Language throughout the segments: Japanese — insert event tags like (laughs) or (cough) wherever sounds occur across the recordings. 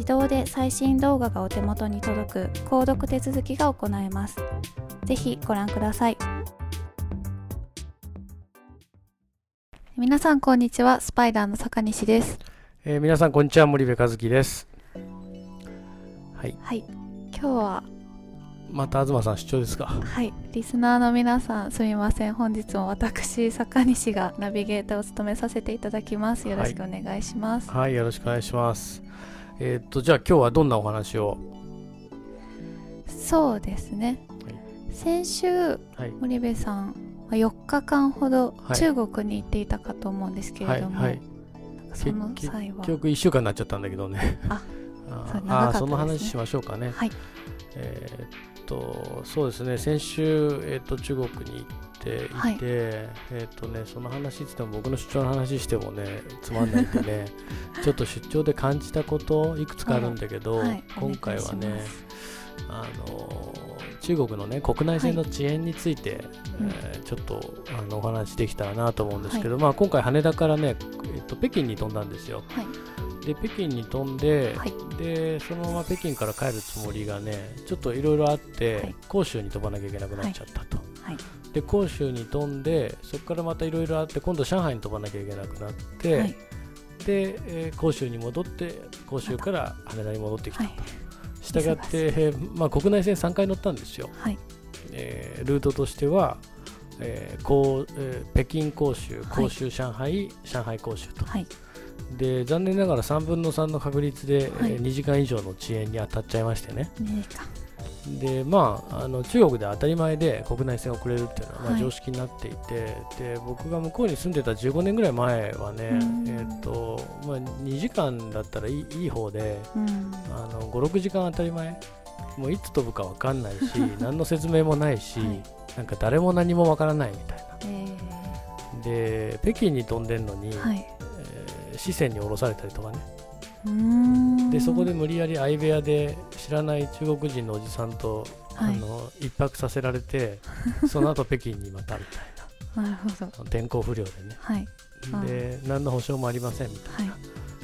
自動で最新動画がお手元に届く購読手続きが行えます。ぜひご覧ください。皆さんこんにちは、スパイダーの坂西です。えー、皆さんこんにちは、森部和樹です。はい。はい。今日はまた東さん出張ですか？はいリスナーの皆さんすみません本日も私坂西がナビゲーターを務めさせていただきますよろしくお願いしますはい、はい、よろしくお願いしますえー、っとじゃあ今日はどんなお話を？そうですね、はい、先週、はい、森部さんは4日間ほど中国に行っていたかと思うんですけれども、はいはい、その際は。結局1週間になっちゃったんだけどね。あ (laughs) あ、ね、その話しましょうかね、はい、えー、っとそうですね先週、えー、っと中国に行っていて、はい、えっ、とねその話っても僕の出張の話してもねつまんないんでね (laughs) ちょっと出張で感じたこといくつかあるんだけど、はい、今回はねあの中国のね国内線の遅延について、はい、えー、ちょっとあのお話できたらなと思うんですけど、まあ、今回羽田からね、えっと、北京に飛んだんですよ。で北京に飛んではい、でそのまま北京から帰るつもりがねちょっといろいろあって、はい、広州に飛ばなきゃいけなくなっちゃったと、はい、で広州に飛んでそこからまたいろいろあって今度上海に飛ばなきゃいけなくなって、はい、で、えー、広州に戻って広州から羽田に戻ってきたと。したがって、まあ、国内線3回乗ったんですよ、はい。えー、ルートとしては、えーこうえー、北京広州、広州、上海、上海広州と、はい、で残念ながら3分の3の確率で、はい、2時間以上の遅延に当たっちゃいましてね。2時間でまあ、あの中国で当たり前で国内線遅れるっていうのは、まあ、常識になっていて、はい、で僕が向こうに住んでた15年ぐらい前はね、えーとまあ、2時間だったらいいいい方で、あの56時間当たり前。もういつ飛ぶか分かんないし (laughs) 何の説明もないし、はい、なんか誰も何も分からないみたいな、えー、で北京に飛んでるのに、はい、えー、四川に降ろされたりとかね。でそこで無理やり相部屋で知らない中国人のおじさんと、はい、あの一泊させられて (laughs) その後北京にまたみたいな。なるほど。天候不良でね、はい、で何の保証もありませんみたいな、はい、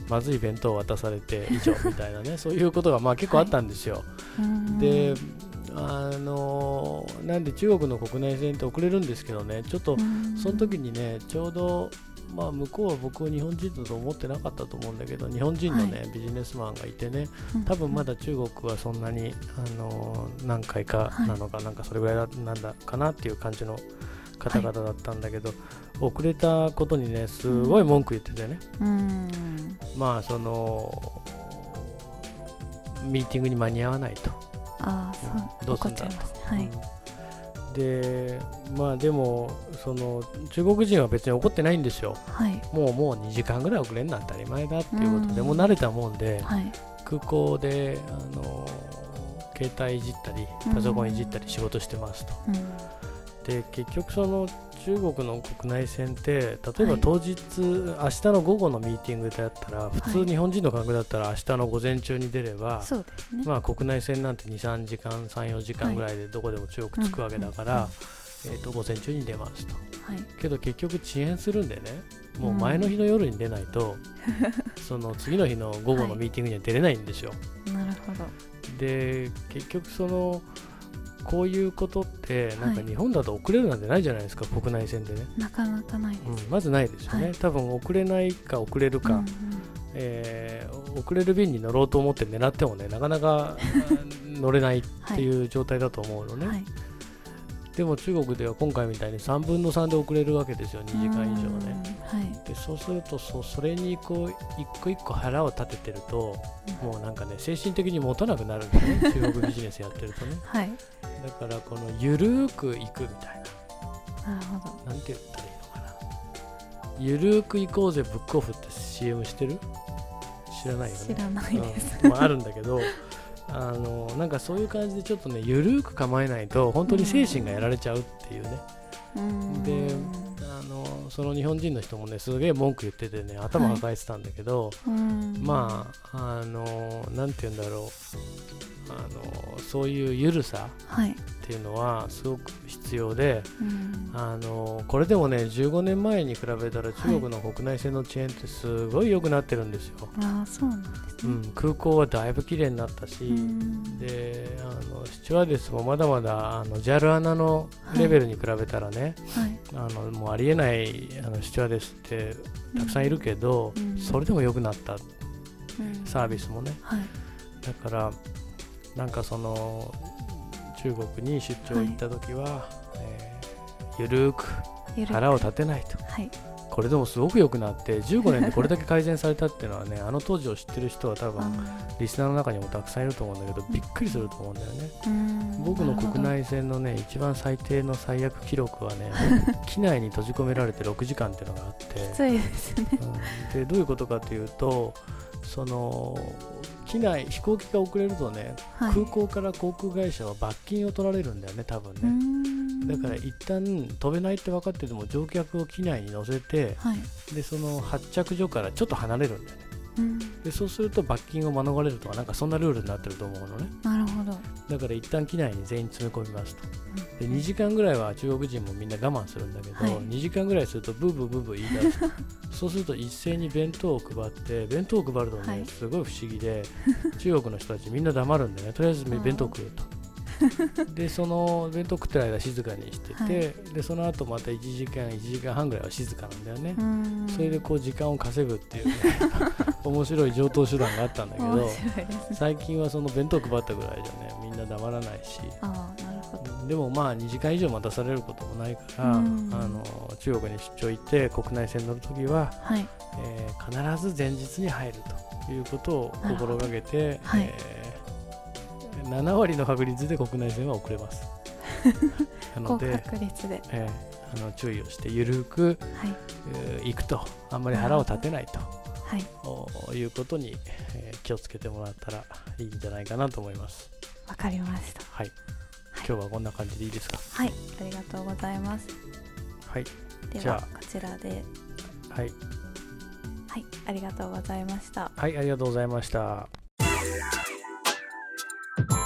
まずい弁当を渡されて以上みたいなね。(laughs) そういうことがまあ結構あったんですよ、はい、であのなんで中国の国内線って遅れるんですけどね。ちょっとその時にねちょうどまあ、向こうは僕は日本人だと思ってなかったと思うんだけど日本人のね、はい、ビジネスマンがいてね多分まだ中国はそんなに、あの何回かなのか、はい、なんかそれぐらいなんだかなっていう感じの方々だったんだけど、はい、遅れたことにねすごい文句言っててね、うん、まあそのミーティングに間に合わないと。ああそう。どうすんだと、はい、でまあでもその中国人は別に怒ってないんですよ、はい、もうもう2時間ぐらい遅れんな当たり前だっていうことでもう慣れたもんで、はい、空港であの携帯いじったりパソコンいじったり仕事してますと、うん、で結局その中国の国内線って例えば当日、はい、明日の午後のミーティングであったら普通日本人の感覚だったら明日の午前中に出れば、はいね、まあ、国内線なんて23時間34時間ぐらいでどこでも中国着くわけだから、えー、と午前中に出ますと、はい、けど結局遅延するんでねもう前の日の夜に出ないと、うん、その次の日の午後のミーティングには出れないんですよ。なるほど。で結局そのこういうことってなんか日本だと遅れるなんてないじゃないですか、はい、国内線でね。なかなかないです、うん、まずないですよね、はい、多分遅れないか遅れるか、うんうん、えー、遅れる便に乗ろうと思って狙ってもねなかなか (laughs) 乗れないっていう状態だと思うのね、はい。でも中国では今回みたいに3分の3で遅れるわけですよ、2時間以上ね。はい、でそうするとそ、それにこう一個一個腹を立ててると、うん、もうなんかね、精神的に持たなくなるんですね、(laughs) 中国ビジネスやってるとね。はい、だから、このゆるーく行くみたいな。なるほど。なんて言ったらいいのかな。ゆるーく行こうぜ、ブックオフって CM してる？知らないよね。知らないです。うん、まあ、あるんだけど、あのなんかそういう感じでちょっとねゆるく構えないと本当に精神がやられちゃうっていうね、うん、でその日本人の人もねすげえ文句言っててね頭抱えてたんだけど、はい、まああのなんて言うんだろう。あのそういうゆるさっていうのはすごく必要で、はい、あのこれでもね15年前に比べたら中国の国内線の遅延ってすごい良くなってるんですよ。あそうなんですね、うん、空港はだいぶ綺麗になったし、であのスチュワーデスもまだまだあの JAL アナのレベルに比べたらね、はい、あのもうありえないあのスチュワーデスってたくさんいるけど、うん、それでも良くなった、サービスもね。はい、だからなんかその中国に出張行った時は、はい。えー、ゆるく。腹を立てないと、はい、これでもすごく良くなって15年でこれだけ改善されたっていうのはねあの当時を知ってる人は多分リスナーの中にもたくさんいると思うんだけどびっくりすると思うんだよね。僕の国内線のね一番最低の最悪記録はね (laughs) 機内に閉じ込められて6時間っていうのがあって。きついですね、うん、でどういうことかというとその機内飛行機が遅れるとね、はい、空港から航空会社は罰金を取られるんだよね多分ねだから一旦飛べないって分かってても乗客を機内に乗せて、はい、でその発着所からちょっと離れるんだよね。でそうすると罰金を免れるとかなんかそんなルールになってると思うのね。なるほど。だから一旦機内に全員詰め込みますと、うん、で2時間ぐらいは中国人もみんな我慢するんだけど、はい、2時間ぐらいするとブーブーブーブー言い出す。(laughs) そうすると一斉に弁当を配って弁当を配るとね、はい、すごい不思議で中国の人たちみんな黙るんでね。とりあえず弁当食うとでその弁当食ってる間静かにしてて、はい、でその後また1時間1時間半ぐらいは静かなんだよね。それでこう時間を稼ぐっていう、ね、(laughs) 面白い上等手段があったんだけど、最近はその弁当配ったぐらいじゃねみんな黙らないし。でもまあ2時間以上待たされることもないから、あの中国に出張行って国内線乗るときは、はい、えー、必ず前日に入るということを心がけて、はい、えー7割の確率で国内線は遅れます。(laughs) なので、えー、あの注意をしてゆるく、はい、えー、行くとあんまり腹を立てないと、はい、いうことに、えー、気をつけてもらったらいいんじゃないかなと思います。わかりました。はい。今日はこんな感じでいいですか？はい、ありがとうございます。はい。ではこちらで。はい。はい、ありがとうございました。はい、ありがとうございました。